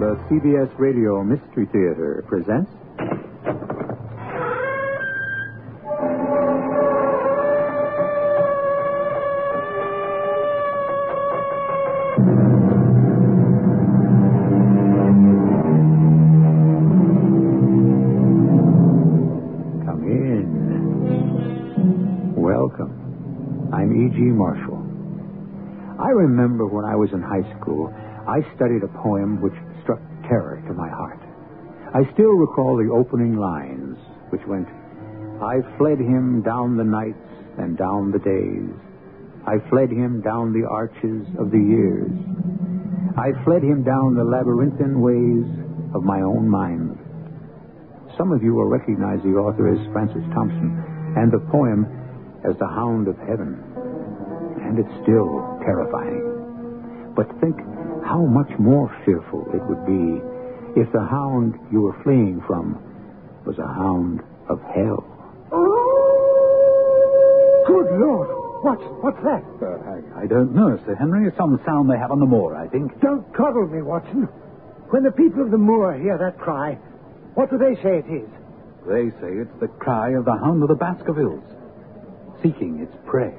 The CBS Radio Mystery Theater presents. Come in. Welcome. I'm E.G. Marshall. I remember when I was in high school, I studied a poem which terror to my heart. I still recall the opening lines, which went, I fled him down the nights and down the days. I fled him down the arches of the years. I fled him down the labyrinthine ways of my own mind. Some of you will recognize the author as Francis Thompson and the poem as The Hound of Heaven. And it's still terrifying. But think how much more fearful it would be if the hound you were fleeing from was a hound of hell. Good Lord! What's, what's that? Uh, I, I don't know, Sir Henry. It's some sound they have on the moor, I think. Don't coddle me, Watson. When the people of the moor hear that cry, what do they say it is? They say it's the cry of the hound of the Baskervilles, seeking its prey.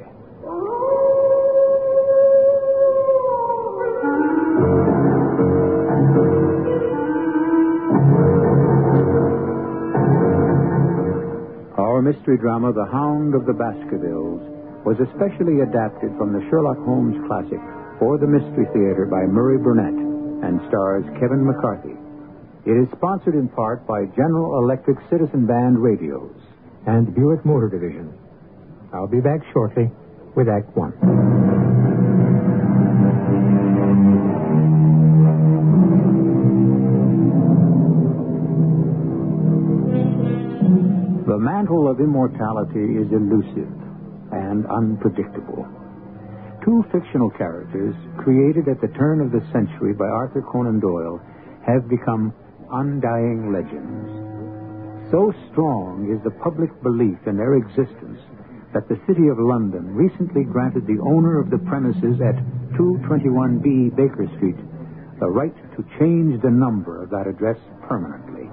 Mystery drama, The Hound of the Baskervilles, was especially adapted from the Sherlock Holmes classic for the Mystery Theater by Murray Burnett and stars Kevin McCarthy. It is sponsored in part by General Electric Citizen Band Radios and Buick Motor Division. I'll be back shortly with Act One. Of immortality is elusive and unpredictable. Two fictional characters, created at the turn of the century by Arthur Conan Doyle, have become undying legends. So strong is the public belief in their existence that the City of London recently granted the owner of the premises at 221B Baker Street the right to change the number of that address permanently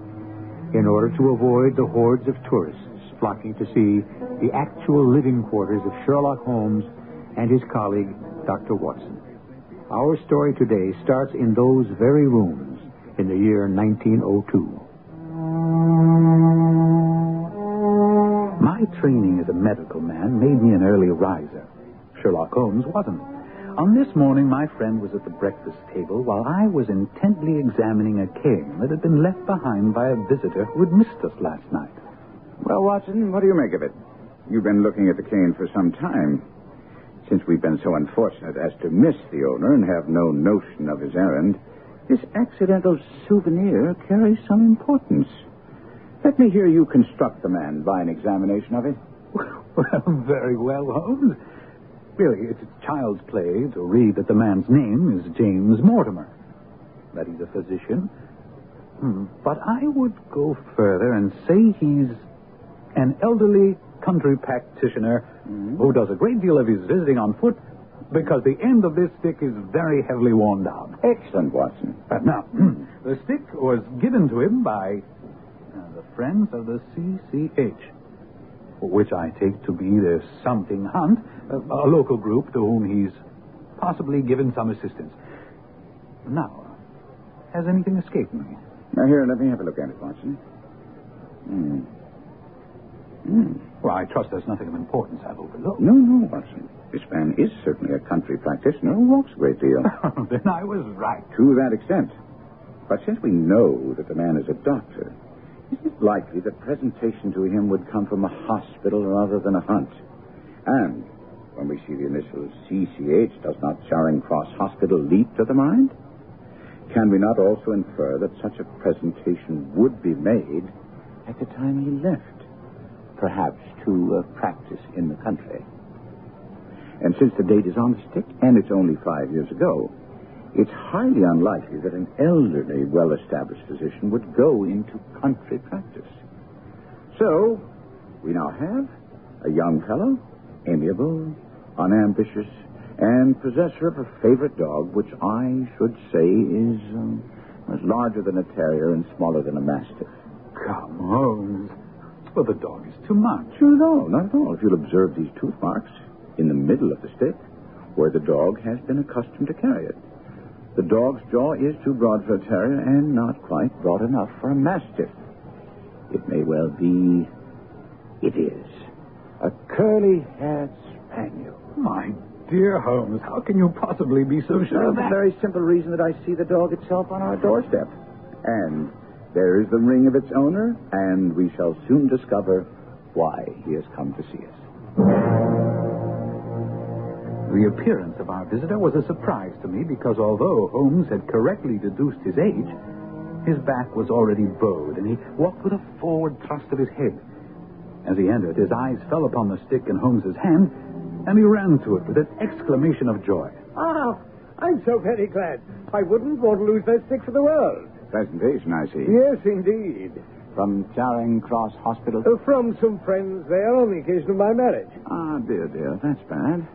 in order to avoid the hordes of tourists flocking to see the actual living quarters of Sherlock Holmes and his colleague, Dr. Watson. Our story today starts in those very rooms in the year 1902. My training as a medical man made me an early riser. Sherlock Holmes wasn't. On this morning, my friend was at the breakfast table while I was intently examining a cane that had been left behind by a visitor who had missed us last night. Well, Watson, what do you make of it? You've been looking at the cane for some time. Since we've been so unfortunate as to miss the owner and have no notion of his errand, this accidental souvenir carries some importance. Let me hear you construct the man by an examination of it. Well, very well, Holmes. Really, it's child's play to read that the man's name is James Mortimer, that he's a physician. Hmm, But I would go further and say he's an elderly country practitioner who does a great deal of his visiting on foot because the end of this stick is very heavily worn down. Excellent, Watson. Uh, now, the stick was given to him by uh, the Friends of the CCH, which I take to be the Something Hunt, a, a local group to whom he's possibly given some assistance. Now, has anything escaped me? Now, here, let me have a look at it, Watson. Hmm. Hmm. Well, I trust there's nothing of importance I've overlooked. No, no, Watson. This man is certainly a country practitioner who walks a great deal. then I was right. to that extent. But since we know that the man is a doctor, is it likely that presentation to him would come from a hospital rather than a hunt? And when we see the initials CCH, does not Charing Cross Hospital leap to the mind? Can we not also infer that such a presentation would be made at the time he left? Perhaps to uh, practice in the country. And since the date is on the stick, and it's only five years ago, it's highly unlikely that an elderly, well established physician would go into country practice. So, we now have a young fellow, amiable, unambitious, and possessor of a favorite dog, which I should say is um, larger than a terrier and smaller than a mastiff. Come, Holmes. Well, the dog is too much. No, not at all. If you'll observe these tooth marks in the middle of the stick, where the dog has been accustomed to carry it. The dog's jaw is too broad for a terrier and not quite broad enough for a mastiff. It may well be. It is. A curly haired spaniel. My dear Holmes, how can you possibly be so sure For the very simple reason that I see the dog itself on our doorstep. And there is the ring of its owner, and we shall soon discover why he has come to see us. The appearance of our visitor was a surprise to me because although Holmes had correctly deduced his age, his back was already bowed and he walked with a forward thrust of his head. As he entered, his eyes fell upon the stick in Holmes's hand, and he ran to it with an exclamation of joy. Ah, I'm so very glad. I wouldn't want to lose that stick for the world. Presentation, I see. Yes, indeed. From Charing Cross Hospital. Uh, from some friends there on the occasion of my marriage. Ah, dear, dear, that's bad.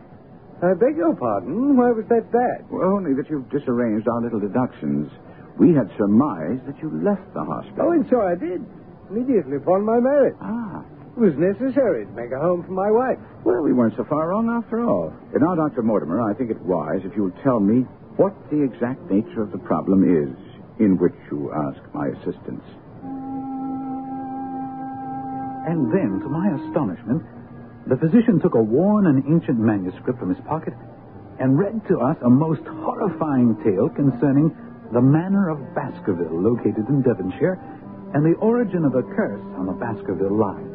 I beg your pardon. Why was that bad? Well, only that you've disarranged our little deductions. We had surmised that you left the hospital. Oh, and so I did. Immediately upon my marriage. Ah. It was necessary to make a home for my wife. Well, we weren't so far wrong after all. And now, Dr. Mortimer, I think it wise if you'll tell me what the exact nature of the problem is in which you ask my assistance. And then, to my astonishment, the physician took a worn and ancient manuscript from his pocket and read to us a most horrifying tale concerning the manor of Baskerville, located in Devonshire, and the origin of a curse on the Baskerville line.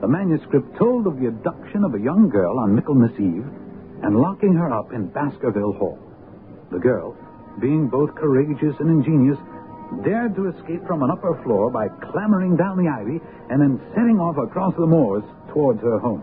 The manuscript told of the abduction of a young girl on Michaelmas Eve and locking her up in Baskerville Hall. The girl, being both courageous and ingenious, dared to escape from an upper floor by clambering down the ivy and then setting off across the moors towards her home.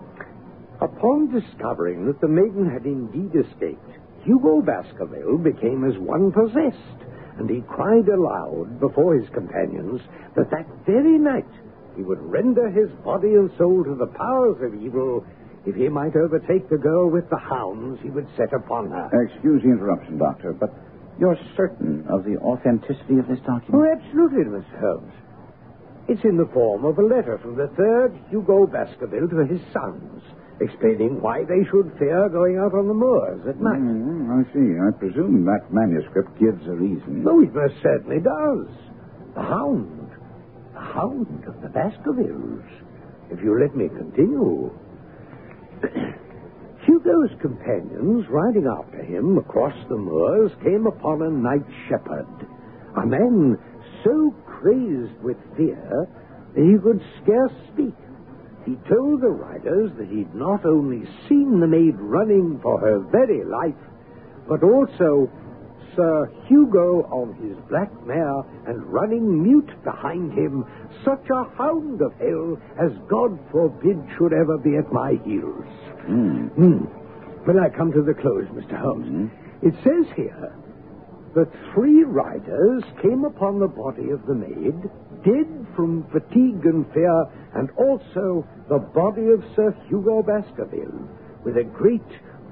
Upon discovering that the maiden had indeed escaped, Hugo Baskerville became as one possessed, and he cried aloud before his companions that that very night he would render his body and soul to the powers of evil if he might overtake the girl with the hounds he would set upon her. Excuse the interruption, Doctor, but you're certain of the authenticity of this document? Oh, absolutely, Mr. Holmes. It's in the form of a letter from the third Hugo Baskerville to his sons, explaining why they should fear going out on the moors at night. Mm, I see. I presume that manuscript gives a reason. No, it most certainly does. The hound. The hound of the Baskervilles. If you let me continue. Hugo's companions, riding after him across the moors, came upon a night shepherd. A man so crazed with fear that he could scarce speak. He told the riders that he'd not only seen the maid running for her very life, but also Sir Hugo on his black mare and running mute behind him, such a hound of hell as God forbid should ever be at my heels. Hmm. Hmm. When I come to the close, Mr. Holmes, it says here that three riders came upon the body of the maid, dead from fatigue and fear, and also the body of Sir Hugo Baskerville, with a great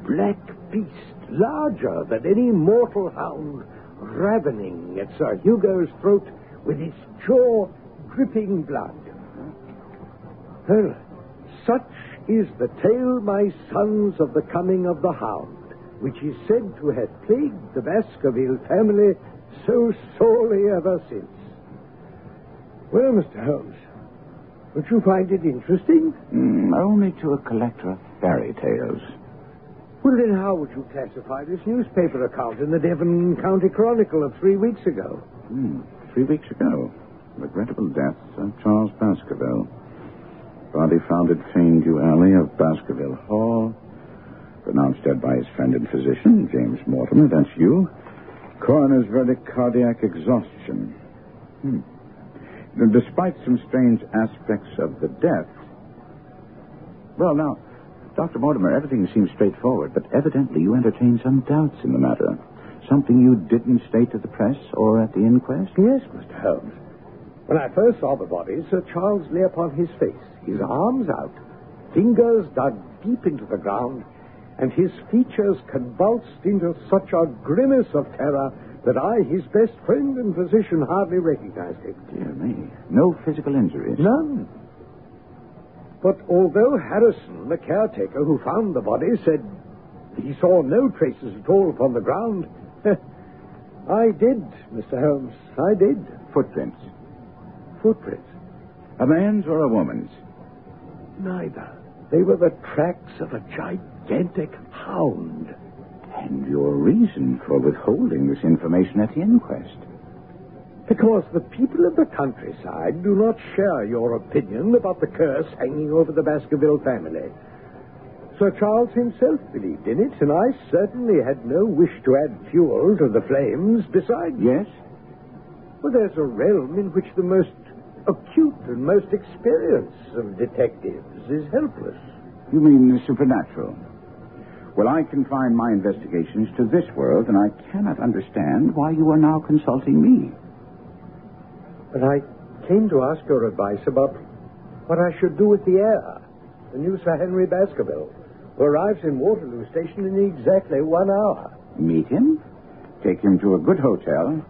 black beast, larger than any mortal hound, ravening at Sir Hugo's throat with its jaw dripping blood. Well, such is the tale, my sons, of the coming of the hound, which is said to have plagued the Baskerville family so sorely ever since. Well, Mr. Holmes, don't you find it interesting? Hmm, only to a collector of fairy tales. Well, then how would you classify this newspaper account in the Devon County Chronicle of three weeks ago? Hmm, three weeks ago. Regrettable death of Charles Baskerville. Body found at Fanedew Alley of Baskerville Hall. Pronounced dead by his friend and physician, James Mortimer. That's you. Coroner's verdict, cardiac exhaustion. Hmm. Despite some strange aspects of the death. Well, now, Dr. Mortimer, everything seems straightforward, but evidently you entertain some doubts in the matter. Something you didn't state to the press or at the inquest? Yes, Mr. Holmes. When I first saw the body, Sir Charles lay upon his face, his arms out, fingers dug deep into the ground, and his features convulsed into such a grimace of terror that I, his best friend and physician, hardly recognized him. Dear me. No physical injuries. None. But although Harrison, the caretaker who found the body, said he saw no traces at all upon the ground, I did, Mr. Holmes. I did. Footprints. Footprints. A man's or a woman's? Neither. They were the tracks of a gigantic hound. And your reason for withholding this information at the inquest? Because the people of the countryside do not share your opinion about the curse hanging over the Baskerville family. Sir Charles himself believed in it, and I certainly had no wish to add fuel to the flames. Besides, Yes? well, there's a realm in which the most acute and most experienced of detectives is helpless. You mean the supernatural? Well, I confine my investigations to this world, and I cannot understand why you are now consulting me. But I came to ask your advice about what I should do with the heir, the new Sir Henry Baskerville, who arrives in Waterloo Station in exactly one hour. Meet him, take him to a good hotel,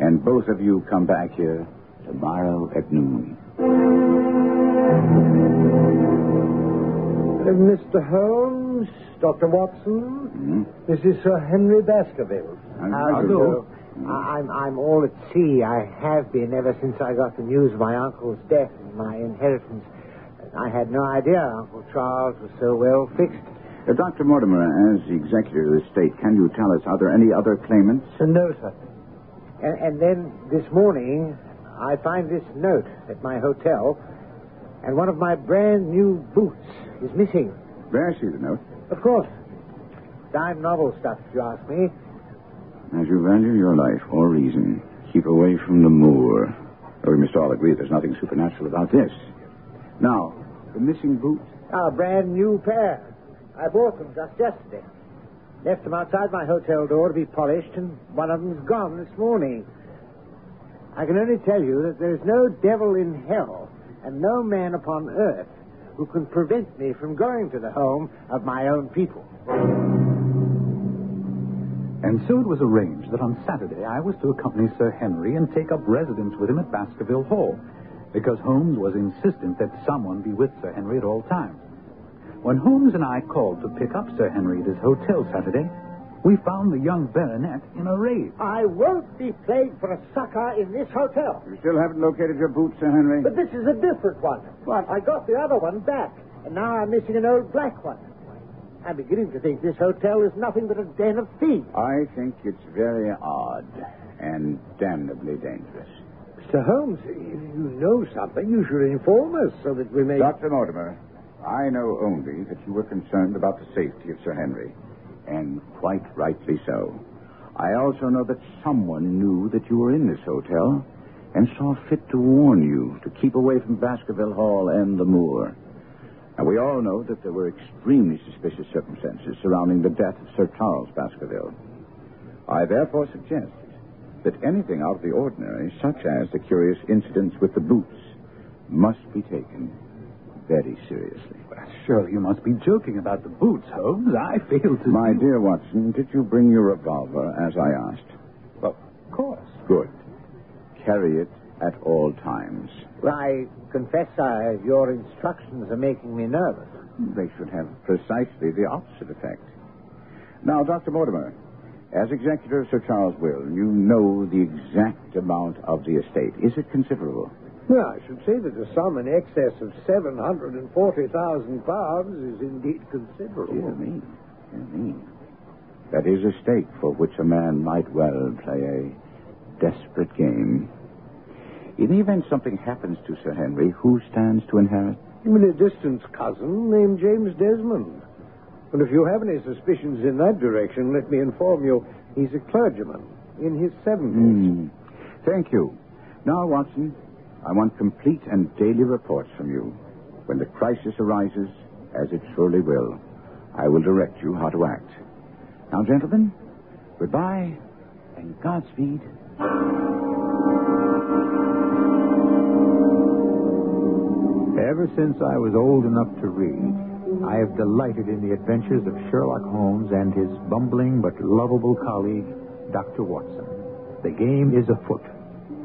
and both of you come back here tomorrow at noon. Uh, Mr. Holmes, Dr. Watson, Hmm? this is Sir Henry Baskerville. How do you I'm I'm all at sea. I have been ever since I got the news of my uncle's death and my inheritance. I had no idea Uncle Charles was so well fixed. Uh, Dr. Mortimer, as the executor of the estate, can you tell us, are there any other claimants? No, sir. And, and then this morning, I find this note at my hotel, and one of my brand new boots is missing. I see the note? Of course, dime novel stuff, if you ask me. As you value your life or reason, keep away from the moor. Oh, we must all agree there's nothing supernatural about this. Now, the missing boot. A ah, brand new pair. I bought them just yesterday. Left them outside my hotel door to be polished, and one of them's gone this morning. I can only tell you that there's no devil in hell and no man upon earth who can prevent me from going to the home of my own people. And so it was arranged that on Saturday I was to accompany Sir Henry and take up residence with him at Baskerville Hall, because Holmes was insistent that someone be with Sir Henry at all times. When Holmes and I called to pick up Sir Henry at his hotel Saturday, we found the young baronet in a rage. I won't be played for a sucker in this hotel. You still haven't located your boot, Sir Henry? But this is a different one. What? I got the other one back, and now I'm missing an old black one. I'm beginning to think this hotel is nothing but a den of thieves. I think it's very odd and damnably dangerous. Mr. Holmes, if you know something, you should inform us so that we may. Dr. Mortimer, I know only that you were concerned about the safety of Sir Henry, and quite rightly so. I also know that someone knew that you were in this hotel and saw fit to warn you to keep away from Baskerville Hall and the moor. And we all know that there were extremely suspicious circumstances surrounding the death of Sir Charles Baskerville. I therefore suggest that anything out of the ordinary, such as the curious incidents with the boots, must be taken very seriously. Surely you must be joking about the boots, Holmes. I fail to. My dear Watson, did you bring your revolver as I asked? Well, Of course. Good. Carry it at all times. Well, I confess, uh, your instructions are making me nervous. They should have precisely the opposite effect. Now, Dr. Mortimer, as executor of Sir Charles' will, you know the exact amount of the estate. Is it considerable? Well, I should say that a sum in excess of £740,000 is indeed considerable. Dear me. Dear me. That is a stake for which a man might well play a desperate game. In the event something happens to Sir Henry, who stands to inherit? Mean, a distant cousin named James Desmond. And if you have any suspicions in that direction, let me inform you, he's a clergyman in his 70s. Hmm. Thank you. Now, Watson, I want complete and daily reports from you. When the crisis arises, as it surely will, I will direct you how to act. Now, gentlemen, goodbye and Godspeed. Ever since I was old enough to read, I have delighted in the adventures of Sherlock Holmes and his bumbling but lovable colleague, Dr. Watson. The game is afoot,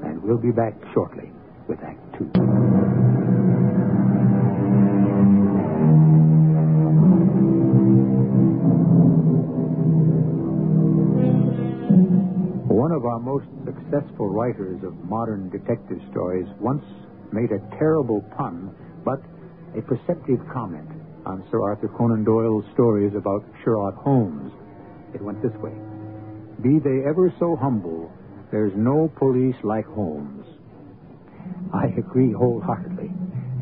and we'll be back shortly with Act Two. One of our most successful writers of modern detective stories once made a terrible pun, but a perceptive comment on Sir Arthur Conan Doyle's stories about Sherlock Holmes. It went this way Be they ever so humble, there's no police like Holmes. I agree wholeheartedly.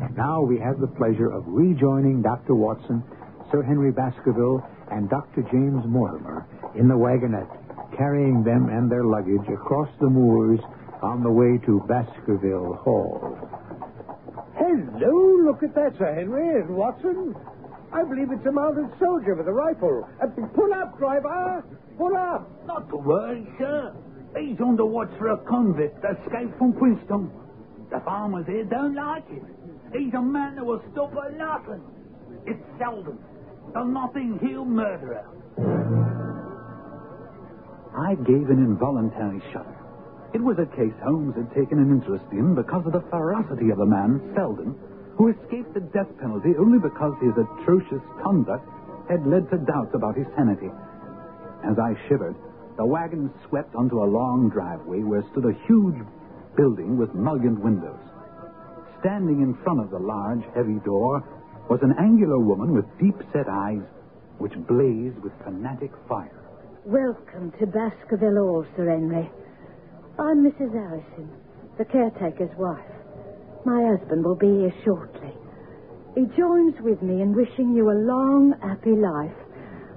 And now we have the pleasure of rejoining Dr. Watson, Sir Henry Baskerville, and Dr. James Mortimer in the wagonette, carrying them and their luggage across the moors on the way to Baskerville Hall. Hello, look at that, Sir Henry and Watson. I believe it's a mounted soldier with a rifle. Uh, pull up, driver. Pull up. Not to worry, sir. He's on the watch for a convict that escaped from Princetown. The farmers here don't like him. He's a man that will stop at nothing. It's Selden, the Notting Hill murderer. I gave an involuntary shudder. It was a case Holmes had taken an interest in because of the ferocity of the man, Selden, who escaped the death penalty only because his atrocious conduct had led to doubts about his sanity. As I shivered, the wagon swept onto a long driveway where stood a huge building with mullioned windows. Standing in front of the large, heavy door was an angular woman with deep-set eyes which blazed with fanatic fire. Welcome to Baskerville Hall, Sir Henry. I'm Mrs. Harrison, the caretaker's wife. My husband will be here shortly. He joins with me in wishing you a long, happy life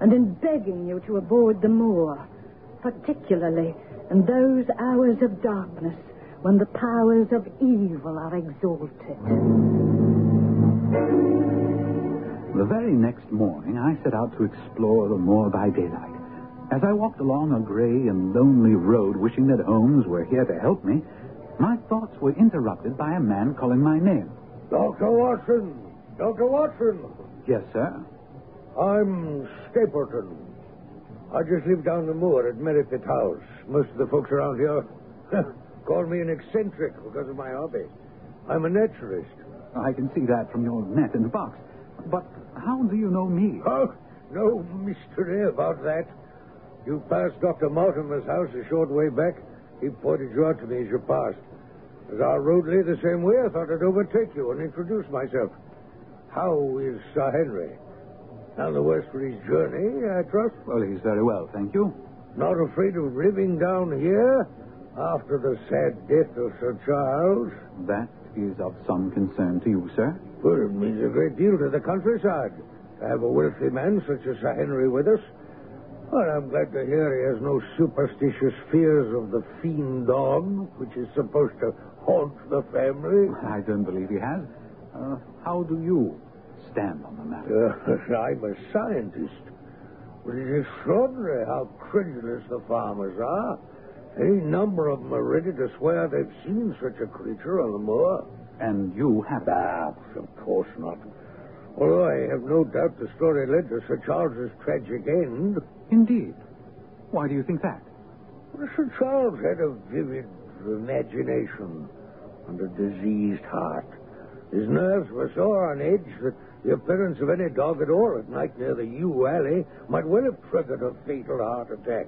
and in begging you to avoid the moor, particularly in those hours of darkness when the powers of evil are exalted. The very next morning, I set out to explore the moor by daylight. As I walked along a gray and lonely road, wishing that Holmes were here to help me, my thoughts were interrupted by a man calling my name. Dr. Watson. Dr. Watson. Yes, sir. I'm Stapleton. I just live down the moor at Merripit House. Most of the folks around here call me an eccentric because of my hobby. I'm a naturalist. I can see that from your net in the box. But how do you know me? Oh, no mystery about that. You passed Dr. Mortimer's house a short way back. He pointed you out to me as you passed. As our road lay the same way, I thought I'd overtake you and introduce myself. How is Sir Henry? None the worse for his journey, I trust. Well, he's very well, thank you. Not afraid of living down here after the sad death of Sir Charles? That is of some concern to you, sir. Well, it means a great deal to the countryside to have a wealthy man such as Sir Henry with us. Well, I'm glad to hear he has no superstitious fears of the fiend dog, which is supposed to haunt the family. I don't believe he has. Uh, how do you stand on the matter? Uh, I'm a scientist. But it's extraordinary how credulous the farmers are. Any number of them are ready to swear they've seen such a creature on the moor. And you have Ah, of course not. Although I have no doubt the story led to Sir Charles's tragic end. Indeed. Why do you think that? Well, Sir Charles had a vivid imagination and a diseased heart. His nerves were so on edge that the appearance of any dog at all at night near the yew alley might well have triggered a fatal heart attack.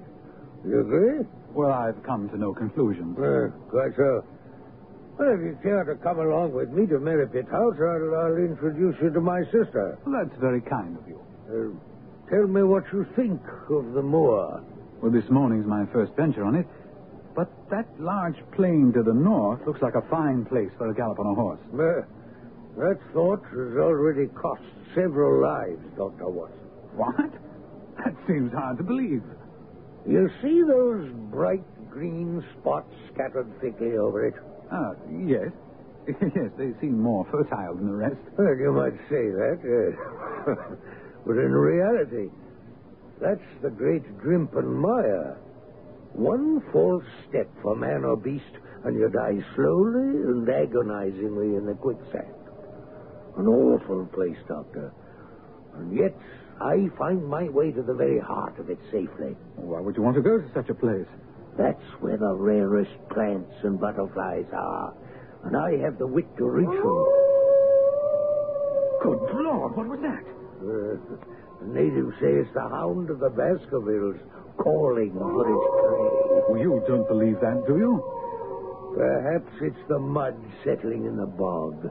You agree? Well, I've come to no conclusions. Uh, quite so. Well, if you care to come along with me to Merripit House, I'll, I'll introduce you to my sister. That's very kind of you. Uh, tell me what you think of the moor. Well, this morning's my first venture on it. But that large plain to the north looks like a fine place for a gallop on a horse. Uh, that thought has already cost several lives, Dr. Watson. What? That seems hard to believe. You see those bright green spots scattered thickly over it? Ah, yes. yes, they seem more fertile than the rest. Well, you might say that. Uh, but in reality, that's the great Grimpen Mire. One false step for man or beast, and you die slowly and agonizingly in the quicksand. An awful place, Doctor. And yet, I find my way to the very heart of it safely. Why would you want to go to such a place? That's where the rarest plants and butterflies are. And I have the wit to reach them. Good Lord, what was that? Uh, the natives say it's the hound of the Baskervilles calling for its prey. Oh, you don't believe that, do you? Perhaps it's the mud settling in the bog.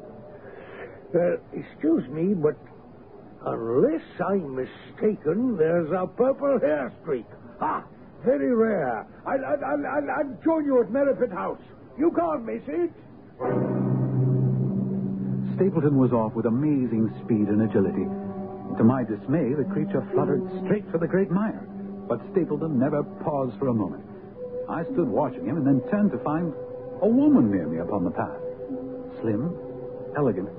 Uh, excuse me, but unless I'm mistaken, there's a purple hair streak. Ah, very rare. I'll, I'll, I'll, I'll join you at Merripit House. You called me, see? Stapleton was off with amazing speed and agility. To my dismay, the creature fluttered straight for the great mire. But Stapleton never paused for a moment. I stood watching him and then turned to find a woman near me upon the path. Slim, elegant,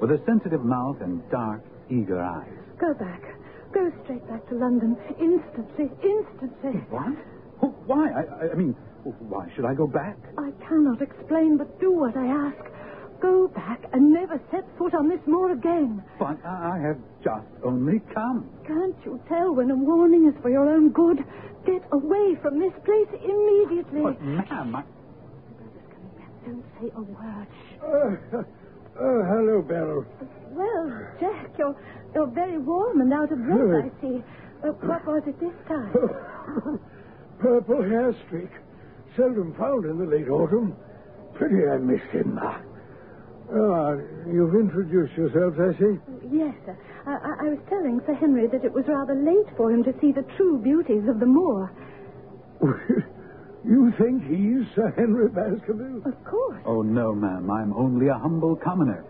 with a sensitive mouth and dark, eager eyes. Go back. Go straight back to London. Instantly. Instantly. What? Why? I, I mean, why should I go back? I cannot explain, but do what I ask. Go back and never set foot on this moor again. But I have just only come. Can't you tell when a warning is for your own good? Get away from this place immediately. But, ma'am, I... Brother's coming back. Don't say a word. Uh, oh, hello, Beryl. Well, Jack, you're, you're very warm and out of breath, I see. Uh, what was it this time? Purple hair streak. Seldom found in the late autumn. Pretty I missed him. Ah, you've introduced yourselves, I see. Yes, sir. I, I, I was telling Sir Henry that it was rather late for him to see the true beauties of the moor. you think he's Sir Henry Baskerville? Of course. Oh, no, ma'am. I'm only a humble commoner.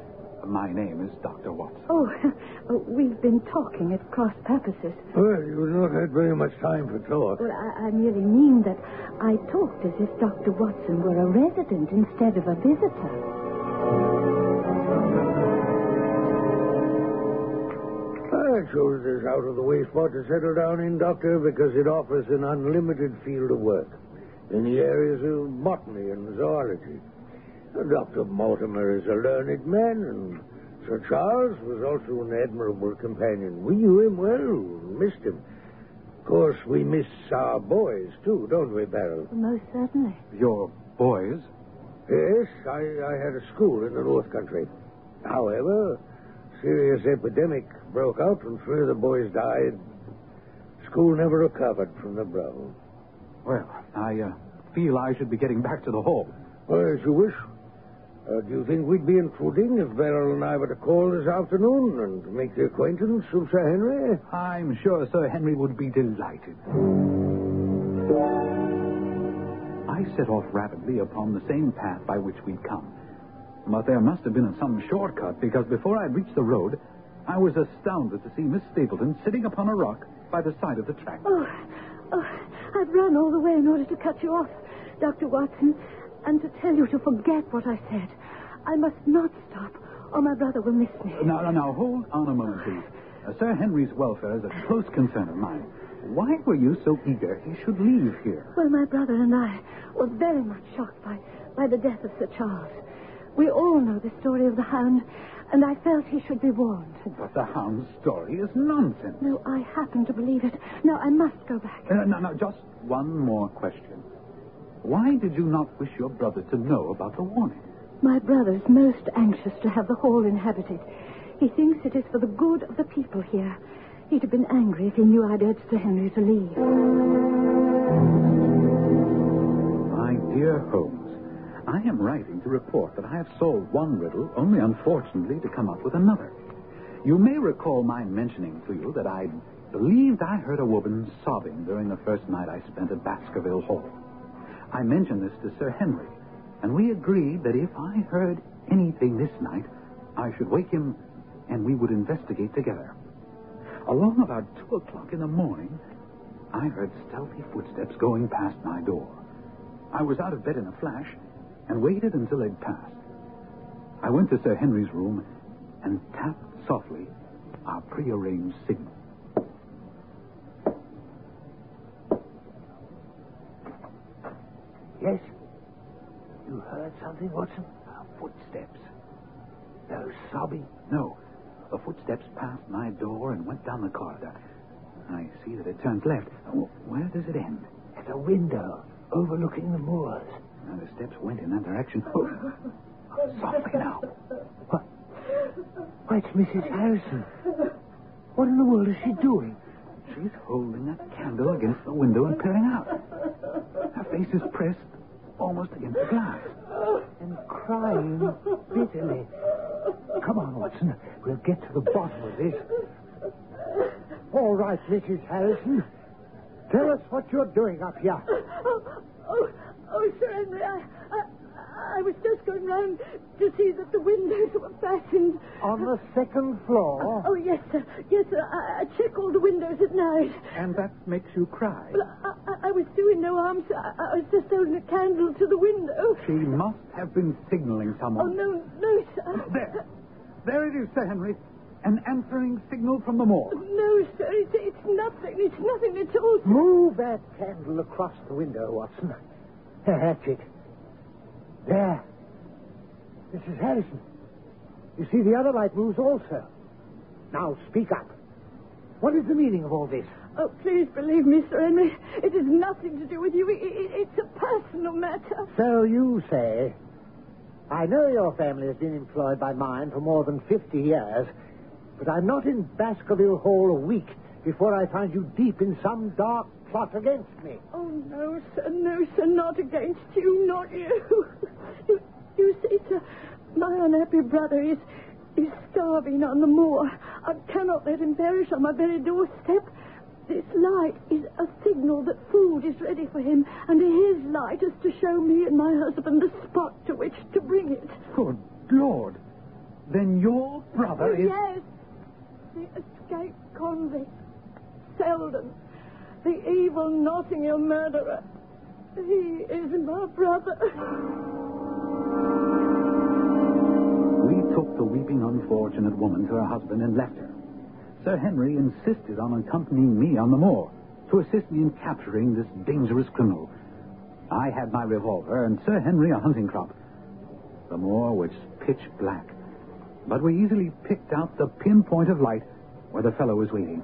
My name is Dr. Watson. Oh, oh, we've been talking at cross purposes. Well, you've not had very much time for talk. Well, I, I merely mean that I talked as if Dr. Watson were a resident instead of a visitor. I chose this out of the way spot to settle down in, Doctor, because it offers an unlimited field of work in the areas of botany and zoology. Dr. Mortimer is a learned man, and Sir Charles was also an admirable companion. We knew him well, missed him. Of course, we miss our boys, too, don't we, Beryl? Most certainly. Your boys? Yes, I, I had a school in the North Country. However, serious epidemic broke out and three of the boys died. School never recovered from the blow. Well, I uh, feel I should be getting back to the hall. Well, as you wish. Uh, do you think we'd be intruding if Beryl and I were to call this afternoon and make the acquaintance of Sir Henry? I'm sure Sir Henry would be delighted. I set off rapidly upon the same path by which we'd come. But there must have been some shortcut, because before I'd reached the road, I was astounded to see Miss Stapleton sitting upon a rock by the side of the track. Oh, oh, I've run all the way in order to cut you off, Dr. Watson, and to tell you to forget what I said. I must not stop, or my brother will miss me. Now, now, now, hold on a moment, please. Uh, Sir Henry's welfare is a close concern of mine. Why were you so eager he should leave here? Well, my brother and I were very much shocked by, by the death of Sir Charles. We all know the story of the hound, and I felt he should be warned. But the hound's story is nonsense. No, I happen to believe it. Now, I must go back. Uh, no, no, just one more question. Why did you not wish your brother to know about the warning? My brother's most anxious to have the hall inhabited. He thinks it is for the good of the people here. He'd have been angry if he knew I'd urged Sir Henry to leave. My dear Holmes, I am writing to report that I have solved one riddle, only unfortunately to come up with another. You may recall my mentioning to you that I believed I heard a woman sobbing during the first night I spent at Baskerville Hall. I mentioned this to Sir Henry, and we agreed that if I heard anything this night, I should wake him and we would investigate together. Along about two o'clock in the morning, I heard stealthy footsteps going past my door. I was out of bed in a flash and waited until they'd passed. I went to Sir Henry's room and tapped softly our prearranged signal. Yes? You heard something, Watson? Footsteps. No sobbing. No, the footsteps passed my door and went down the corridor. I see that it turns left. Where does it end? At a window overlooking the moors. And the steps went in that direction. Oh, softly now. What? Why, it's Mrs. Harrison. What in the world is she doing? She's holding a candle against the window and peering out. Her face is pressed almost against the glass. And crying bitterly. Come on, Watson. We'll get to the bottom of this. All right, Mrs. Harrison. Tell us what you're doing up here. Oh, oh, oh, Sir Henry, uh, I, I, I was just going round to see that the windows were fastened. On the second floor? Oh, oh, yes, sir. Yes, sir. I, I check all the windows at night. And that makes you cry. Well, I, I, was doing no harm, sir. I, was just holding a candle to the window. She must have been signaling someone. Oh, no, no, sir. There. There it is, Sir Henry. An answering signal from the moor. No, sir. It's, it's nothing. It's nothing at all. sir. Move that candle across the window, Watson. That's it. There. Mrs. Harrison. You see, the other light moves also. Now, speak up. What is the meaning of all this? Oh, please believe me, Sir Henry. It has nothing to do with you. It, it, it's a personal matter. So you say. I know your family has been employed by mine for more than 50 years, but I'm not in Baskerville Hall a week before I find you deep in some dark plot against me. Oh, no, sir, no, sir, not against you, not you. You, you see, sir, my unhappy brother is, is starving on the moor. I cannot let him perish on my very doorstep. This light is a signal that food is ready for him, and his light is to show me and my husband the spot to which to bring it. Good Lord. Then your brother oh, is. Yes, the escaped convict, Selden, the evil Notting Hill murderer. He is my brother. We took the weeping unfortunate woman to her husband and left her. Sir Henry insisted on accompanying me on the moor to assist me in capturing this dangerous criminal. I had my revolver and Sir Henry a hunting crop. The moor was pitch black, but we easily picked out the pinpoint of light where the fellow was waiting.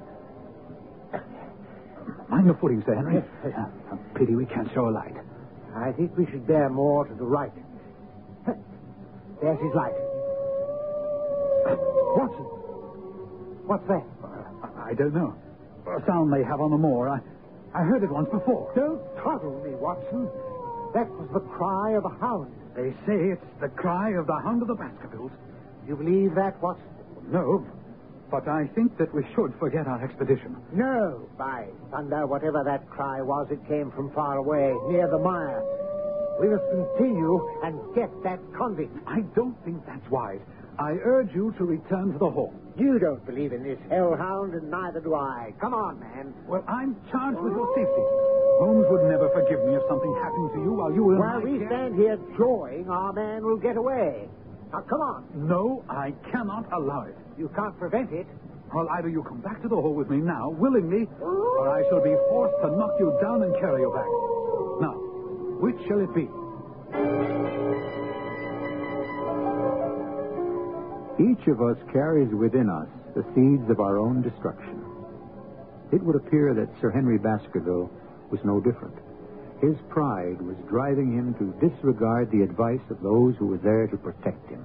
Mind the footing, Sir Henry. Uh, a pity we can't show a light. I think we should bear more to the right. There's his light. Uh, Watson. What's that? Uh, I don't know. A sound they have on the moor. I, I heard it once before. Don't coddle me, Watson. That was the cry of a hound. They say it's the cry of the hound of the Baskervilles. You believe that, Watson? No, but I think that we should forget our expedition. No, by thunder, whatever that cry was, it came from far away, near the mire. We must continue and get that convict. I don't think that's wise. I urge you to return to the hall. You don't believe in this hellhound, and neither do I. Come on, man. Well, I'm charged with your safety. Holmes would never forgive me if something happened to you while you were in While we care. stand here jawing, our man will get away. Now, come on. No, I cannot allow it. You can't prevent it. Well, either you come back to the hall with me now, willingly, or I shall be forced to knock you down and carry you back. Now, which shall it be? Each of us carries within us the seeds of our own destruction. It would appear that Sir Henry Baskerville was no different. His pride was driving him to disregard the advice of those who were there to protect him.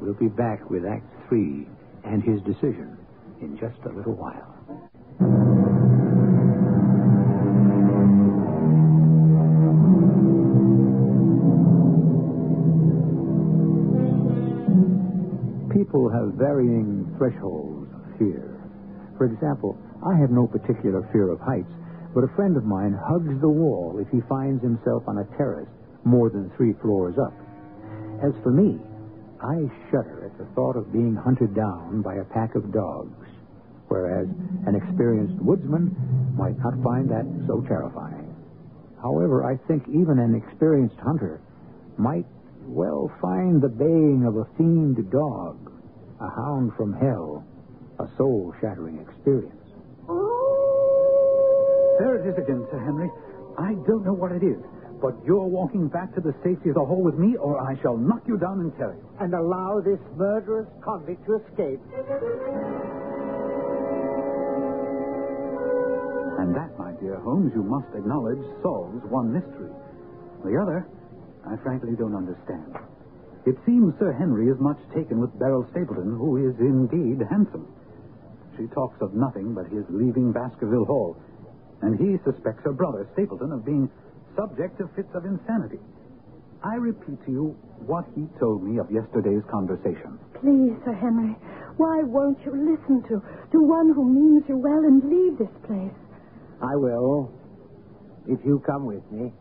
We'll be back with Act Three and his decision in just a little while. People have varying thresholds of fear. For example, I have no particular fear of heights, but a friend of mine hugs the wall if he finds himself on a terrace more than three floors up. As for me, I shudder at the thought of being hunted down by a pack of dogs, whereas an experienced woodsman might not find that so terrifying. However, I think even an experienced hunter might well find the baying of a fiend dog, a hound from hell, a soul shattering experience. There it is again, Sir Henry. I don't know what it is, but you're walking back to the safety of the hall with me, or I shall knock you down and carry you. And allow this murderous convict to escape. And that, my dear Holmes, you must acknowledge, solves one mystery. The other, I frankly don't understand. It seems Sir Henry is much taken with Beryl Stapleton, who is indeed handsome. She talks of nothing but his leaving Baskerville Hall, and he suspects her brother, Stapleton, of being subject to fits of insanity. I repeat to you what he told me of yesterday's conversation. Please, Sir Henry, why won't you listen to, to one who means you well and leave this place? I will, if you come with me.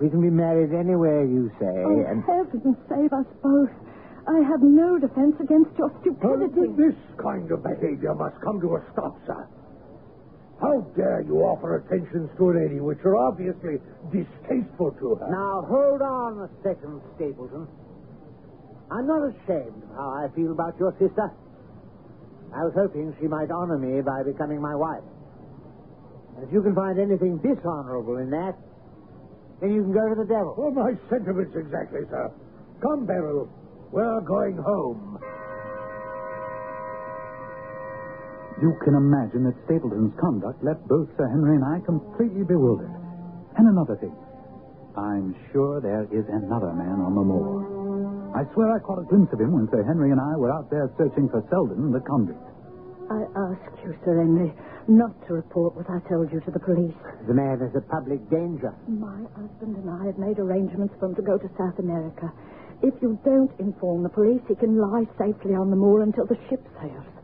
We can be married anywhere you say, Oh, and heaven save us both. I have no defense against your stupidity. This kind of behavior must come to a stop, sir. How dare you offer attentions to a lady which are obviously distasteful to her? Now, hold on a second, Stapleton. I'm not ashamed of how I feel about your sister. I was hoping she might honor me by becoming my wife. And if you can find anything dishonorable in that, then you can go to the devil. Well, my sentiments exactly, sir. Come, Beryl. We're going home. You can imagine that Stapleton's conduct left both Sir Henry and I completely bewildered. And another thing. I'm sure there is another man on the moor. I swear I caught a glimpse of him when Sir Henry and I were out there searching for Selden, the convict. I ask you, Sir Henry, not to report what I told you to the police. The man is a public danger. My husband and I have made arrangements for him to go to South America. If you don't inform the police, he can lie safely on the moor until the ship sails.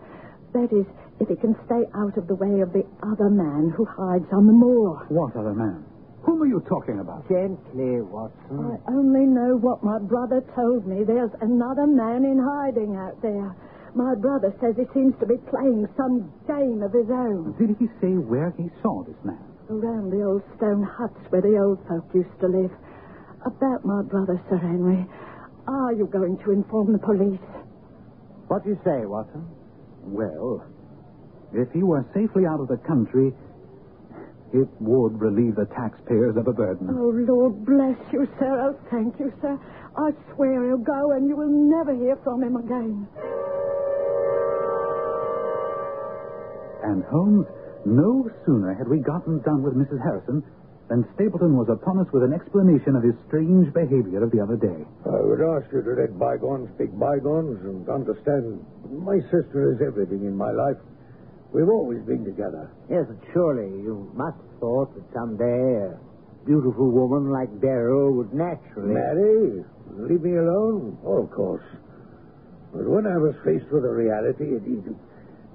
That is, if he can stay out of the way of the other man who hides on the moor. What other man? Whom are you talking about? Gently, Watson. I only know what my brother told me. There's another man in hiding out there. My brother says he seems to be playing some game of his own. Did he say where he saw this man? Around the old stone huts where the old folk used to live. About my brother, Sir Henry. Are you going to inform the police? What do you say, Watson? Well, if he were safely out of the country, it would relieve the taxpayers of a burden. Oh, Lord bless you, sir. Oh, thank you, sir. I swear he'll go and you will never hear from him again. And Holmes, no sooner had we gotten done with Mrs. Harrison than Stapleton was upon us with an explanation of his strange behavior of the other day. I would ask you to let bygones be bygones and understand my sister is everything in my life. We've always been together. Yes, but surely you must have thought that someday a beautiful woman like Beryl would naturally. Marry? Leave me alone? Oh, of course. But when I was faced with a reality, it, it,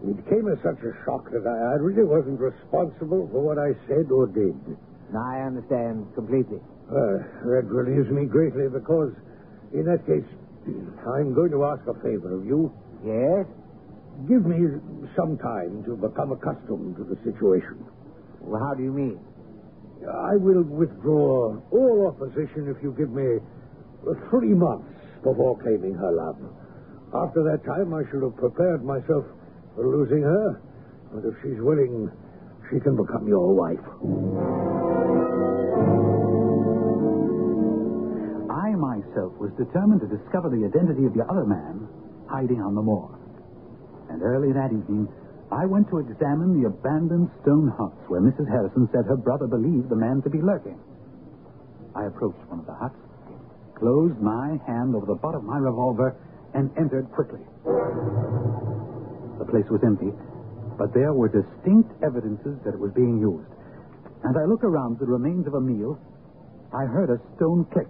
it came as such a shock that I, I really wasn't responsible for what I said or did. I understand completely. Uh, that relieves me greatly because, in that case, I'm going to ask a favor of you. Yes? Give me some time to become accustomed to the situation. Well, how do you mean? I will withdraw all opposition if you give me three months before claiming her love. After that time, I shall have prepared myself for losing her. But if she's willing, she can become your wife. I myself was determined to discover the identity of the other man hiding on the moor. And early that evening, I went to examine the abandoned stone huts where Mrs. Harrison said her brother believed the man to be lurking. I approached one of the huts, closed my hand over the butt of my revolver, and entered quickly. The place was empty, but there were distinct evidences that it was being used. As I look around the remains of a meal, I heard a stone click.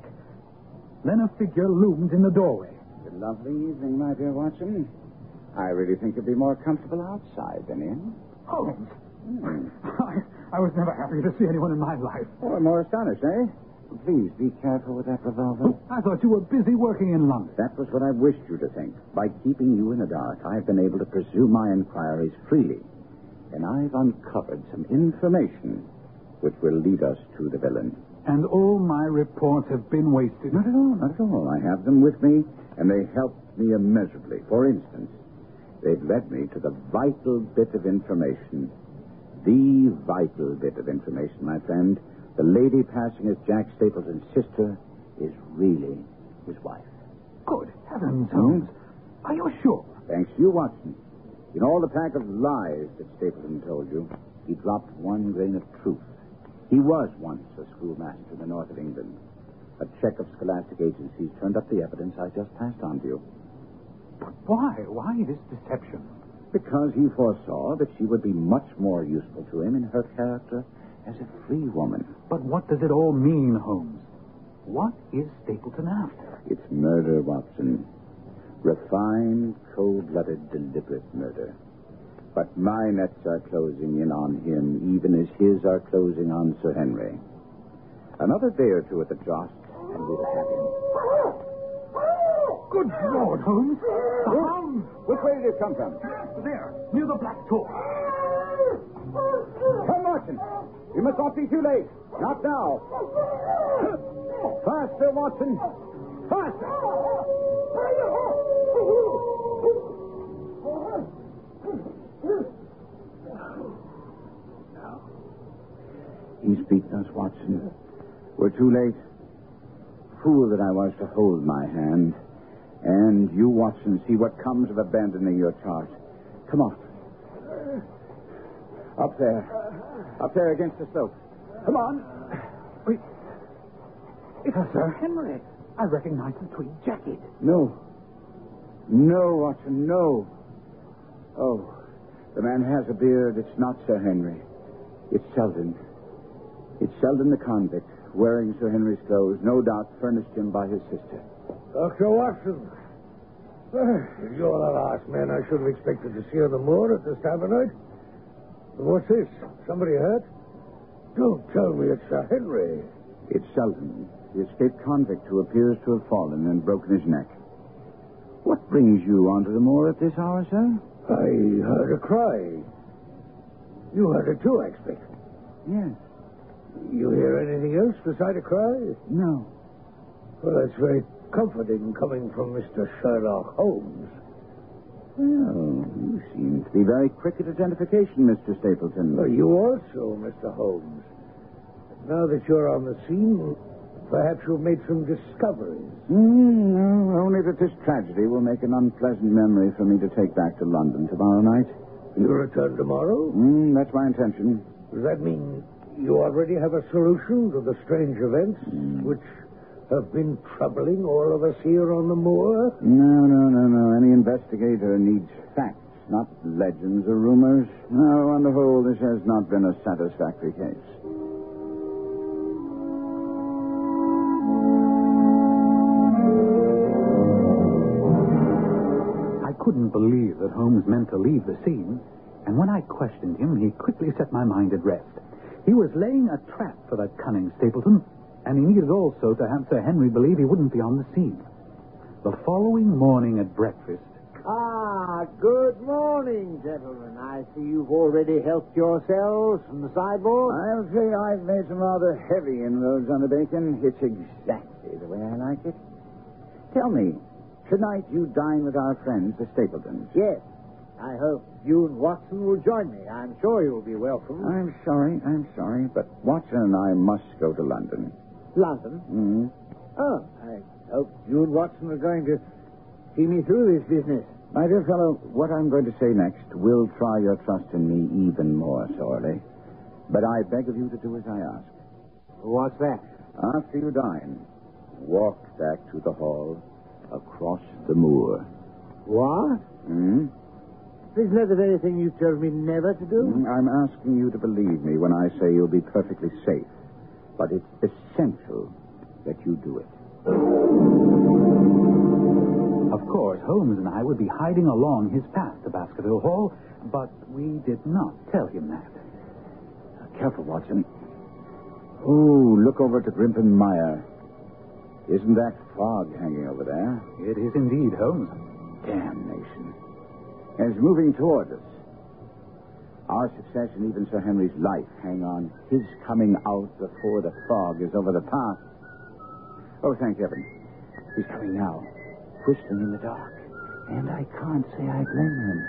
Then a figure loomed in the doorway. It's a lovely evening, my dear Watson. I really think you'd be more comfortable outside than in. Holmes! I, I was never happier to see anyone in my life. Oh, more astonished, eh? Please be careful with that revolver. I thought you were busy working in London. That was what I wished you to think. By keeping you in the dark, I've been able to pursue my inquiries freely. And I've uncovered some information which will lead us to the villain. And all my reports have been wasted. Not at all, not at all. I have them with me, and they helped me immeasurably. For instance, they've led me to the vital bit of information. The vital bit of information, my friend. The lady passing as Jack Stapleton's sister is really his wife. Good heavens, Holmes. Are you sure? Thanks to you, Watson. In all the pack of lies that Stapleton told you, he dropped one grain of truth. He was once a schoolmaster in the north of England. A check of scholastic agencies turned up the evidence I just passed on to you. But why? Why this deception? Because he foresaw that she would be much more useful to him in her character as a free woman. But what does it all mean, Holmes? What is Stapleton after? It's murder, Watson. Refined, cold-blooded, deliberate murder. But my nets are closing in on him, even as his are closing on Sir Henry. Another day or two at the joust, and we'll have him. Good Lord, Holmes! The hounds! Which way did it come from? There, near the Black Tor. Come, Watson. You must not be too late. Not now. Faster, Watson. Faster. He's beaten us, Watson. We're too late. Fool that I was to hold my hand. And you, Watson, see what comes of abandoning your charge. Come on. Up there. Up there against the slope. Come on. Wait. It's Sir Henry. I recognize the tweed jacket. No. No, Watson, no. Oh, the man has a beard. It's not Sir Henry. It's Selden. It's Selden the convict, wearing Sir Henry's clothes, no doubt furnished him by his sister. Dr. Watson. If you're the last man I should have expected to see on the moor at this time of night. What's this? Somebody hurt? Don't tell me it's Sir Henry. It's Selden, the escaped convict who appears to have fallen and broken his neck. What brings you onto the moor at this hour, sir? I heard a cry. You heard it too, I expect. Yes. You hear anything else beside a cry? No. Well, that's very comforting coming from Mr. Sherlock Holmes. Well, you seem to be very quick at identification, Mr. Stapleton. Well, you also, Mr. Holmes. Now that you're on the scene, perhaps you've made some discoveries. Mm, no, only that this tragedy will make an unpleasant memory for me to take back to London tomorrow night. You return tomorrow? Mm, that's my intention. Does that mean you already have a solution to the strange events which have been troubling all of us here on the moor? No, no, no, no. Any investigator needs facts, not legends or rumors. No, on the whole, this has not been a satisfactory case. I couldn't believe that Holmes meant to leave the scene, and when I questioned him, he quickly set my mind at rest. He was laying a trap for that cunning Stapleton, and he needed also to have Sir Henry believe he wouldn't be on the scene. The following morning at breakfast, Ah, good morning, gentlemen. I see you've already helped yourselves from the sideboard. I'll say I've made some rather heavy inroads on the bacon. It's exactly the way I like it. Tell me, tonight you dine with our friends, the Stapletons. Yes. I hope you and Watson will join me. I'm sure you'll be welcome. I'm sorry, I'm sorry, but Watson and I must go to London. London? Mm-hmm. Oh, I hope you and Watson are going to see me through this business. My dear fellow, what I'm going to say next will try your trust in me even more sorely. But I beg of you to do as I ask. What's that? After you dine, walk back to the hall across the moor. What? Hmm? Isn't that the very thing you told me never to do? Mm, I'm asking you to believe me when I say you'll be perfectly safe. But it's essential that you do it. of course, Holmes and I would be hiding along his path to Baskerville Hall, but we did not tell him that. Uh, careful, Watson. Oh, look over to Grimpen Mire. Isn't that fog hanging over there? It is indeed, Holmes. Damnation. And it's moving toward us. Our success and even Sir Henry's life hang on his coming out before the fog is over the path. Oh, thank heaven. He's coming now, whistling in the dark. And I can't say I blame him.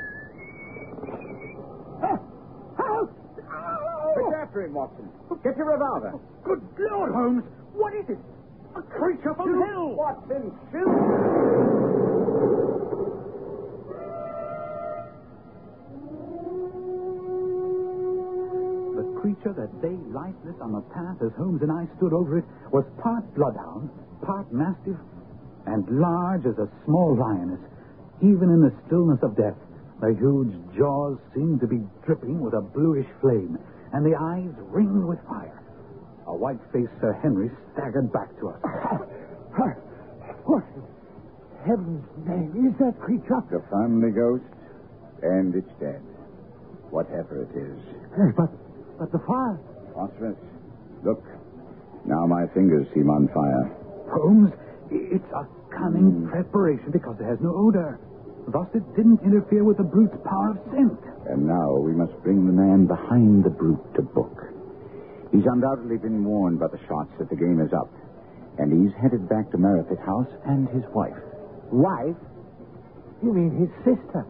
Get after him, Watson. Get your revolver. Oh, good Lord, Holmes! What is it? A creature from hell! Watson, shoot! Creature that lay lifeless on the path as Holmes and I stood over it was part bloodhound, part mastiff, and large as a small lioness. Even in the stillness of death, the huge jaws seemed to be dripping with a bluish flame, and the eyes ringed with fire. A white-faced Sir Henry staggered back to us. What in heaven's name is that creature? The family ghost, and it's dead. Whatever it is. But, but the fire. Phosphorus. Look. Now my fingers seem on fire. Holmes, it's a cunning hmm. preparation because it has no odor. Thus, it didn't interfere with the brute's power of scent. And now we must bring the man behind the brute to book. He's undoubtedly been warned by the shots that the game is up. And he's headed back to Merripit House and his wife. Wife? You mean his sister?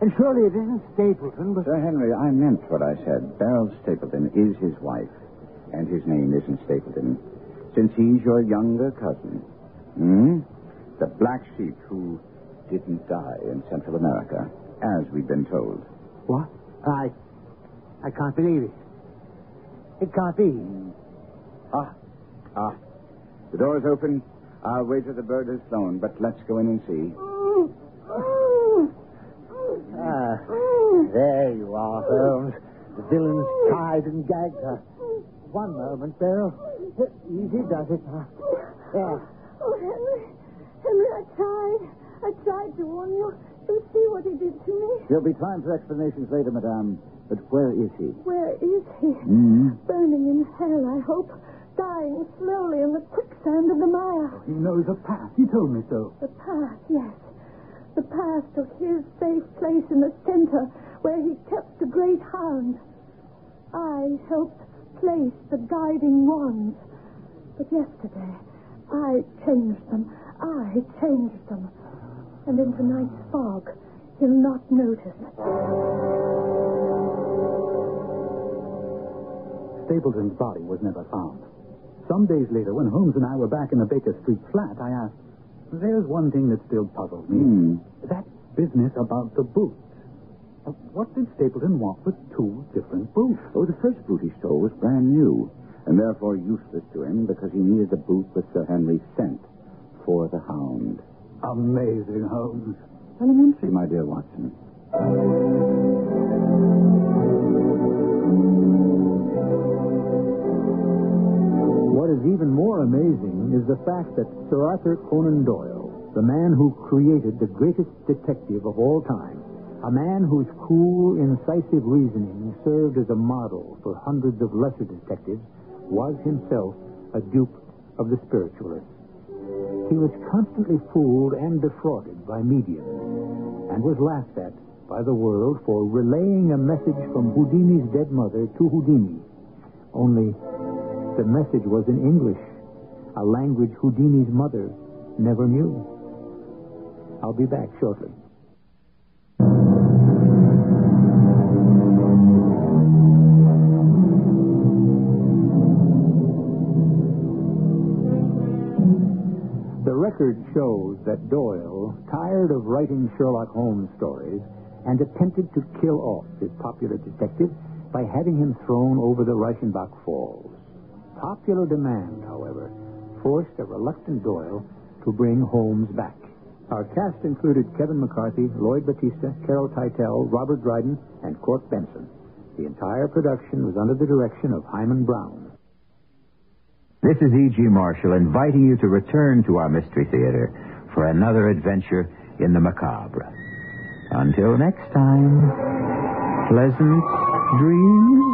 And surely it isn't Stapleton, but. Sir Henry, I meant what I said. Beryl Stapleton is his wife. And his name isn't Stapleton. Since he's your younger cousin. Hmm? The black sheep who didn't die in Central America, as we've been told. What? I. I can't believe it. It can't be. Ah, ah. The door's open. I'll wait till the bird has flown, but let's go in and see. Ah, there you are, Holmes. The villain's tied and gagged her. One moment, Beryl. Easy does it. Huh? There. Oh, Henry. Henry, I tried. I tried to warn you. You see what he did to me? There'll be time for explanations later, madame. But where is he? Where is he? Hmm? Burning in hell, I hope. Dying slowly in the quicksand of the mire. He knows a path. He told me so. The path, yes. The path to his safe place in the center where he kept the great hound. I helped place the guiding wands. But yesterday, I changed them. I changed them. And in tonight's fog, he'll not notice. Stapleton's body was never found. Some days later, when Holmes and I were back in the Baker Street flat, I asked, There's one thing that still puzzles me. Hmm. That business about the boots. Uh, What did Stapleton want with two different boots? Oh, the first boot he stole was brand new, and therefore useless to him because he needed the boot with Sir Henry's scent for the hound. Amazing, Holmes. Elementary, my dear Watson. What is even more amazing is the fact that Sir Arthur Conan Doyle, the man who created the greatest detective of all time, a man whose cool, incisive reasoning served as a model for hundreds of lesser detectives, was himself a dupe of the spiritualists. He was constantly fooled and defrauded by mediums and was laughed at by the world for relaying a message from Houdini's dead mother to Houdini. Only the message was in English, a language Houdini's mother never knew. I'll be back shortly. The record shows that Doyle, tired of writing Sherlock Holmes stories, and attempted to kill off his popular detective by having him thrown over the Reichenbach Falls. Popular demand, however, forced a reluctant Doyle to bring Holmes back. Our cast included Kevin McCarthy, Lloyd Battista, Carol Teitel, Robert Dryden, and Court Benson. The entire production was under the direction of Himan Brown. This is E.G. Marshall inviting you to return to our Mystery Theater for another adventure in the macabre. Until next time, pleasant dreams.